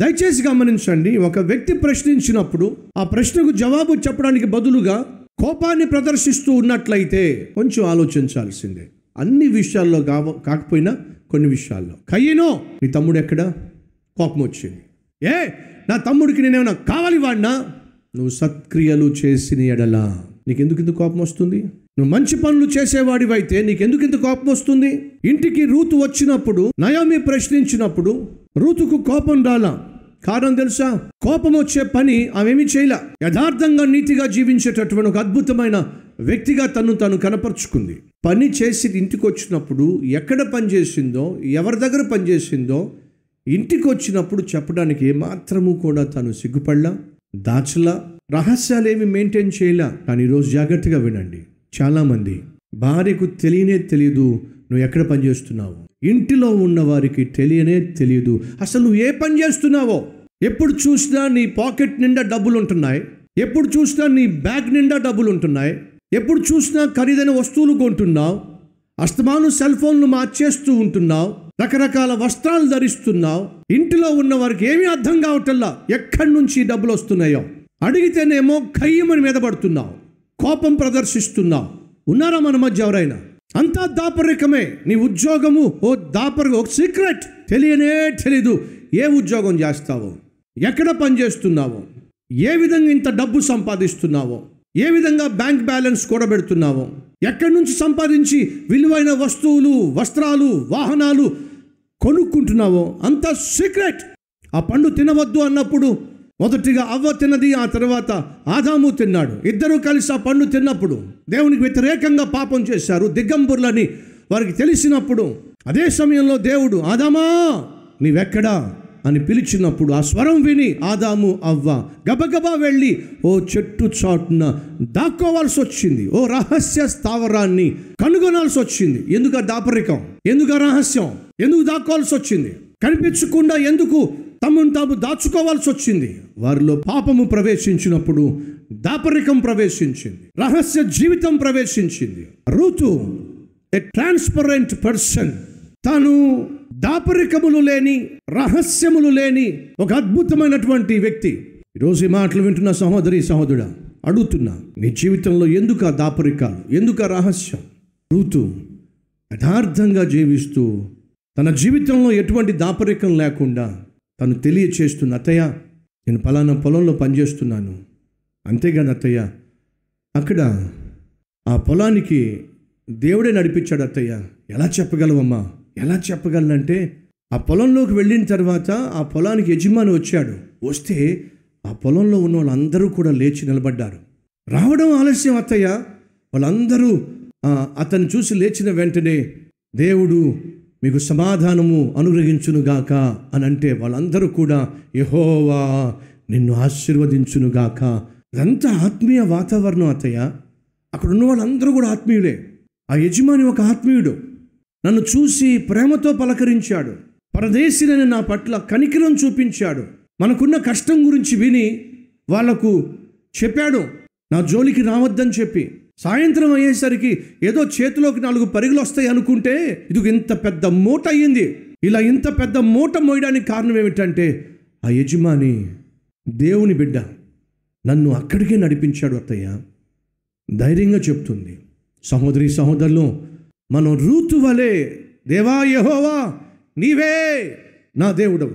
దయచేసి గమనించండి ఒక వ్యక్తి ప్రశ్నించినప్పుడు ఆ ప్రశ్నకు జవాబు చెప్పడానికి బదులుగా కోపాన్ని ప్రదర్శిస్తూ ఉన్నట్లయితే కొంచెం ఆలోచించాల్సిందే. అన్ని విషయాల్లో కావ కాకపోయినా కొన్ని విషయాల్లో. కయ్యనో నీ తమ్ముడు ఎక్కడ? కోపం వచ్చింది. ఏ నా తమ్ముడికి నేనేమన్నా కావాలి వాడినా? నువ్వు సత్క్రియలు చేసిన ఎడలా. నీకెందుకు ఇంత కోపం వస్తుంది? నువ్వు మంచి పనులు చేసేవాడివైతే నీకెందుకు ఇంత కోపం వస్తుంది? ఇంటికి రూతు వచ్చినప్పుడు నయామి ప్రశ్నించినప్పుడు రూతుకు కోపం రాలా? కారణం తెలుసా? కోపం వచ్చే పని ఆమెమి చేయలే. యథార్థంగా నీతిగా జీవించేటటువంటి ఒక అద్భుతమైన వ్యక్తిగా తను తను కనపరుచుకుంది. పని చేసి ఇంటికి వచ్చినప్పుడు ఎక్కడ పని చేసిందో ఎవరి దగ్గర పని చేసిందో ఇంటికి వచ్చినప్పుడు చెప్పడానికి ఏమాత్రము కూడా తను సిగ్గుపడలా దాచలా రహస్యాలేమి మెయింటైన్ చేయలా. కానీ ఈరోజు జాగ్రత్తగా వినండి. చాలామంది భార్యకు తెలియనే తెలియదు నువ్వు ఎక్కడ పని చేస్తున్నావు? ఇంటిలో ఉన్న వారికి తెలియనే తెలియదు. అసలు నువ్వు ఏ పని చేస్తున్నావో? ఎప్పుడు చూసినా నీ పాకెట్ నిండా డబ్బులు ఉంటున్నాయి ఎప్పుడు చూసినా నీ బ్యాగ్ నిండా డబ్బులు ఉంటున్నాయి ఎప్పుడు చూసినా ఖరీదైన వస్తువులు కొంటున్నావు? అస్తమాను సెల్ ఫోన్లు మార్చేస్తూ ఉంటున్నావు? రకరకాల వస్త్రాలు ధరిస్తున్నావు? ఇంటిలో ఉన్న వారికి ఏమీ అర్థం కావటల్లా ఎక్కడి నుంచి డబ్బులు వస్తున్నాయో అడిగితేనేమో కయ్యమని మీద పడుతున్నావు. కోపం ప్రదర్శిస్తున్నావు. ఉన్నారా మన మధ్య ఎవరైనా? అంతా దాపరికమే. నీ ఉద్యోగము ఓ దాపరిక ఒక సీక్రెట్. తెలియనే తెలీదు. ఏ ఉద్యోగం చేస్తావో? ఎక్కడ పని చేస్తున్నావో ఏ విధంగా ఇంత డబ్బు సంపాదిస్తున్నావో? ఏ విధంగా బ్యాంక్ బ్యాలెన్స్ కూడబెడుతున్నావో? ఎక్కడి నుంచి సంపాదించి విలువైన వస్తువులు వస్త్రాలు వాహనాలు కొనుక్కుంటున్నావో? అంత సీక్రెట్! ఆ పండు తినవద్దు అన్నప్పుడు మొదటిగా అవ్వ తిన్నది ఆ తర్వాత ఆదాము తిన్నాడు. ఇద్దరూ కలిసి ఆ పండు తిన్నప్పుడు దేవునికి వ్యతిరేకంగా పాపం చేశారు దిగంబుర్లని వారికి తెలిసినప్పుడు అదే సమయంలో దేవుడు ఆదామా నీవెక్కడా? అని పిలిచినప్పుడు ఆ స్వరం విని ఆదాము అవ్వ గబగబా వెళ్ళి ఓ చెట్టు చాటున దాక్కోవాల్సి వచ్చింది. ఓ రహస్య స్థావరాన్ని కనుగొనాల్సి వచ్చింది. ఎందుకు దాపరికం? ఎందుకు రహస్యం? ఎందుకు దాక్కోవాల్సి వచ్చింది? కనిపించకుండా ఎందుకు తమను తాము దాచుకోవాల్సి వచ్చింది? వారిలో పాపము ప్రవేశించినప్పుడు దాపరికం ప్రవేశించింది. రహస్య జీవితం ప్రవేశించింది. ఋతు ఎ ట్రాన్స్పరెంట్ పర్సన్ తను దాపరికములు లేని రహస్యములు లేని ఒక అద్భుతమైనటువంటి వ్యక్తి. ఈరోజు ఈ మాటలు వింటున్న సహోదరి సహోదరుడా అడుగుతున్నా నీ జీవితంలో ఎందుకు ఆ దాపరికాలు? ఎందుకు ఆ రహస్యం? రూతు యథార్థంగా జీవిస్తూ తన జీవితంలో ఎటువంటి దాపరికం లేకుండా తను తెలియచేస్తున్న అత్తయ్య నేను పలానా పొలంలో పనిచేస్తున్నాను. అంతేగాని అత్తయ్య అక్కడ ఆ పొలానికి దేవుడే నడిపించాడు అత్తయ్య. ఎలా చెప్పగలవమ్మా? ఎలా చెప్పగలనంటే ఆ పొలంలోకి వెళ్ళిన తర్వాత ఆ పొలానికి యజమాని వచ్చాడు. వస్తే ఆ పొలంలో ఉన్న వాళ్ళందరూ కూడా లేచి నిలబడ్డారు. రావడం ఆలస్యం అత్తయ్య. వాళ్ళందరూ అతను చూసి లేచిన వెంటనే దేవుడు మీకు సమాధానము అనుగ్రహించునుగాక అని అంటే వాళ్ళందరూ కూడా యహోవా నిన్ను ఆశీర్వదించునుగాక ఇదంతా ఆత్మీయ వాతావరణం అత్తయ్య. అక్కడ ఉన్న వాళ్ళందరూ కూడా ఆత్మీయులే. ఆ యజమాని ఒక ఆత్మీయుడు. నన్ను చూసి ప్రేమతో పలకరించాడు. పరదేశినని నా పట్ల కనికిరం చూపించాడు. మనకున్న కష్టం గురించి విని వాళ్ళకు చెప్పాడు. నా జోలికి రావద్దని చెప్పి. సాయంత్రం అయ్యేసరికి ఏదో చేతిలోకి నాలుగు పరుగులు వస్తాయి అనుకుంటే ఇది ఇంత పెద్ద మూట అయ్యింది. ఇలా ఇంత పెద్ద మూట మోయడానికి కారణం ఏమిటంటే ఆ యజమాని దేవుని బిడ్డ నన్ను అక్కడికే నడిపించాడు అత్తయ్య. ధైర్యంగా చెప్తుంది. సహోదరి సహోదరులు మనం రూతు వలె దేవా యహోవా నీవే నా దేవుడవు.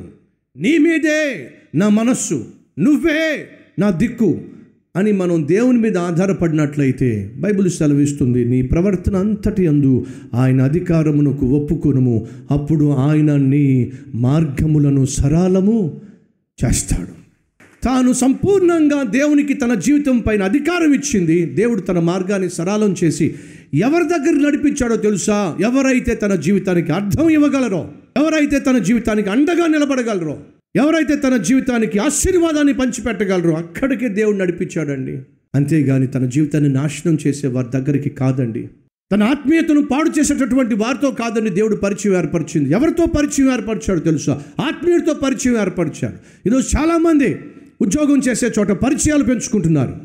నీ మీదే నా మనస్సు నువ్వే నా దిక్కు అని మనం దేవుని మీద ఆధారపడినట్లయితే బైబిల్ సెలవిస్తుంది నీ ప్రవర్తన అంతటి అందు ఆయన అధికారమునకు ఒప్పుకొనుము. అప్పుడు ఆయన నీ మార్గములను సరాలము చేస్తాడు. తాను సంపూర్ణంగా దేవునికి తన జీవితం పైన అధికారం ఇచ్చింది. దేవుడు తన మార్గాన్ని సరళం చేసి ఎవరి దగ్గర నడిపించాడో తెలుసా? ఎవరైతే తన జీవితానికి అర్థం ఇవ్వగలరో ఎవరైతే తన జీవితానికి అండగా నిలబడగలరో ఎవరైతే తన జీవితానికి ఆశీర్వాదాన్ని పంచిపెట్టగలరో అక్కడికే దేవుడు నడిపించాడండి. అంతేగాని తన జీవితాన్ని నాశనం చేసే వారి దగ్గరికి కాదండి. తన ఆత్మీయతను పాడు చేసేటటువంటి వారితో కాదని దేవుడు పరిచయం ఏర్పరిచింది. ఎవరితో పరిచయం ఏర్పరిచాడు తెలుసా? ఆత్మీయుడితో పరిచయం ఏర్పరిచాడు. ఈరోజు చాలామంది ఉద్యోగం చేసే చోట పరిచయాలు పెంచుకుంటున్నారు.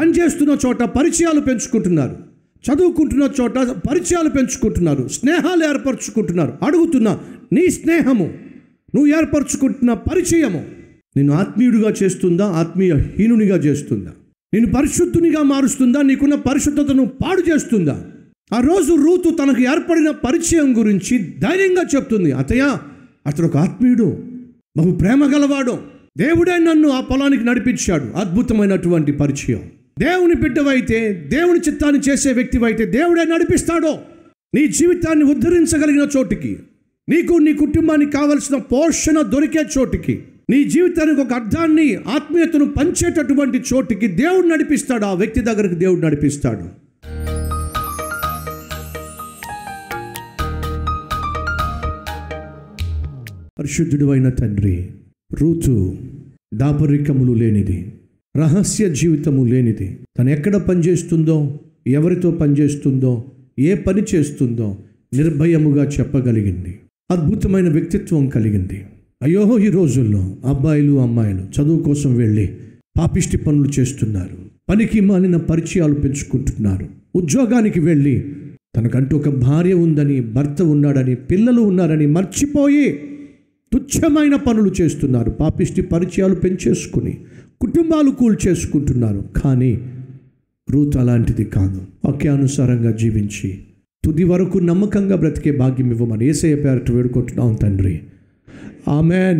పనిచేస్తున్న చోట పరిచయాలు పెంచుకుంటున్నారు. చదువుకుంటున్న చోట పరిచయాలు పెంచుకుంటున్నారు స్నేహాలు ఏర్పరచుకుంటున్నారు. అడుగుతున్నా నీ స్నేహము నువ్వు ఏర్పరచుకుంటున్న పరిచయము నేను ఆత్మీయుడిగా చేస్తుందా ఆత్మీయ హీనునిగా చేస్తుందా? నేను పరిశుద్ధునిగా మారుస్తుందా నీకున్న పరిశుద్ధతను పాడు చేస్తుందా? ఆ రోజు రూతు తనకు ఏర్పడిన పరిచయం గురించి ధైర్యంగా చెప్తుంది. అతయ్య అతడు ఒక ఆత్మీయుడు బహు ప్రేమ గలవాడు దేవుడే నన్ను ఆ పొలానికి నడిపించాడు. అద్భుతమైనటువంటి పరిచయం. దేవుని బిడ్డవైతే దేవుని చిత్తాన్ని చేసే వ్యక్తివైతే దేవుడే నడిపిస్తాడో. నీ జీవితాన్ని ఉద్ధరించగలిగిన చోటికి నీకు నీ కుటుంబానికి కావలసిన పోషణ దొరికే చోటికి నీ జీవితానికి ఒక అర్థాన్ని ఆత్మీయతను పంచేటటువంటి చోటికి దేవుడు నడిపిస్తాడు ఆ వ్యక్తి దగ్గరికి దేవుడు నడిపిస్తాడు. పరిశుద్ధుడు అయిన తండ్రి రూతు దాపరికములు లేనిది. రహస్య జీవితము లేనిది. తను ఎక్కడ పనిచేస్తుందో ఎవరితో పనిచేస్తుందో ఏ పని చేస్తుందో నిర్భయముగా చెప్పగలిగింది. అద్భుతమైన వ్యక్తిత్వం కలిగింది. అయ్యో ఈ రోజుల్లో అబ్బాయిలు అమ్మాయిలు చదువు కోసం వెళ్ళి పాపిష్టి పనులు చేస్తున్నారు. పనికి మాలిన పరిచయాలు పెంచుకుంటున్నారు. ఉద్యోగానికి వెళ్ళి తనకంటూ ఒక భార్య ఉందని భర్త ఉన్నాడని పిల్లలు ఉన్నారని మర్చిపోయి తుచ్చమైన పనులు చేస్తున్నారు. పాపిష్టి పరిచయాలు పెంచేసుకుని కుటుంబాలు కూల్చేసుకుంటున్నారు. కానీ రూత్ అలాంటిది కాదు. వాక్యానుసారంగా జీవించి తుది వరకు నమ్మకంగా బ్రతికే భాగ్యం ఇవ్వమని ఏసయ్య పేరట వేడుకుంటున్నాం తండ్రి. ఆమెన్.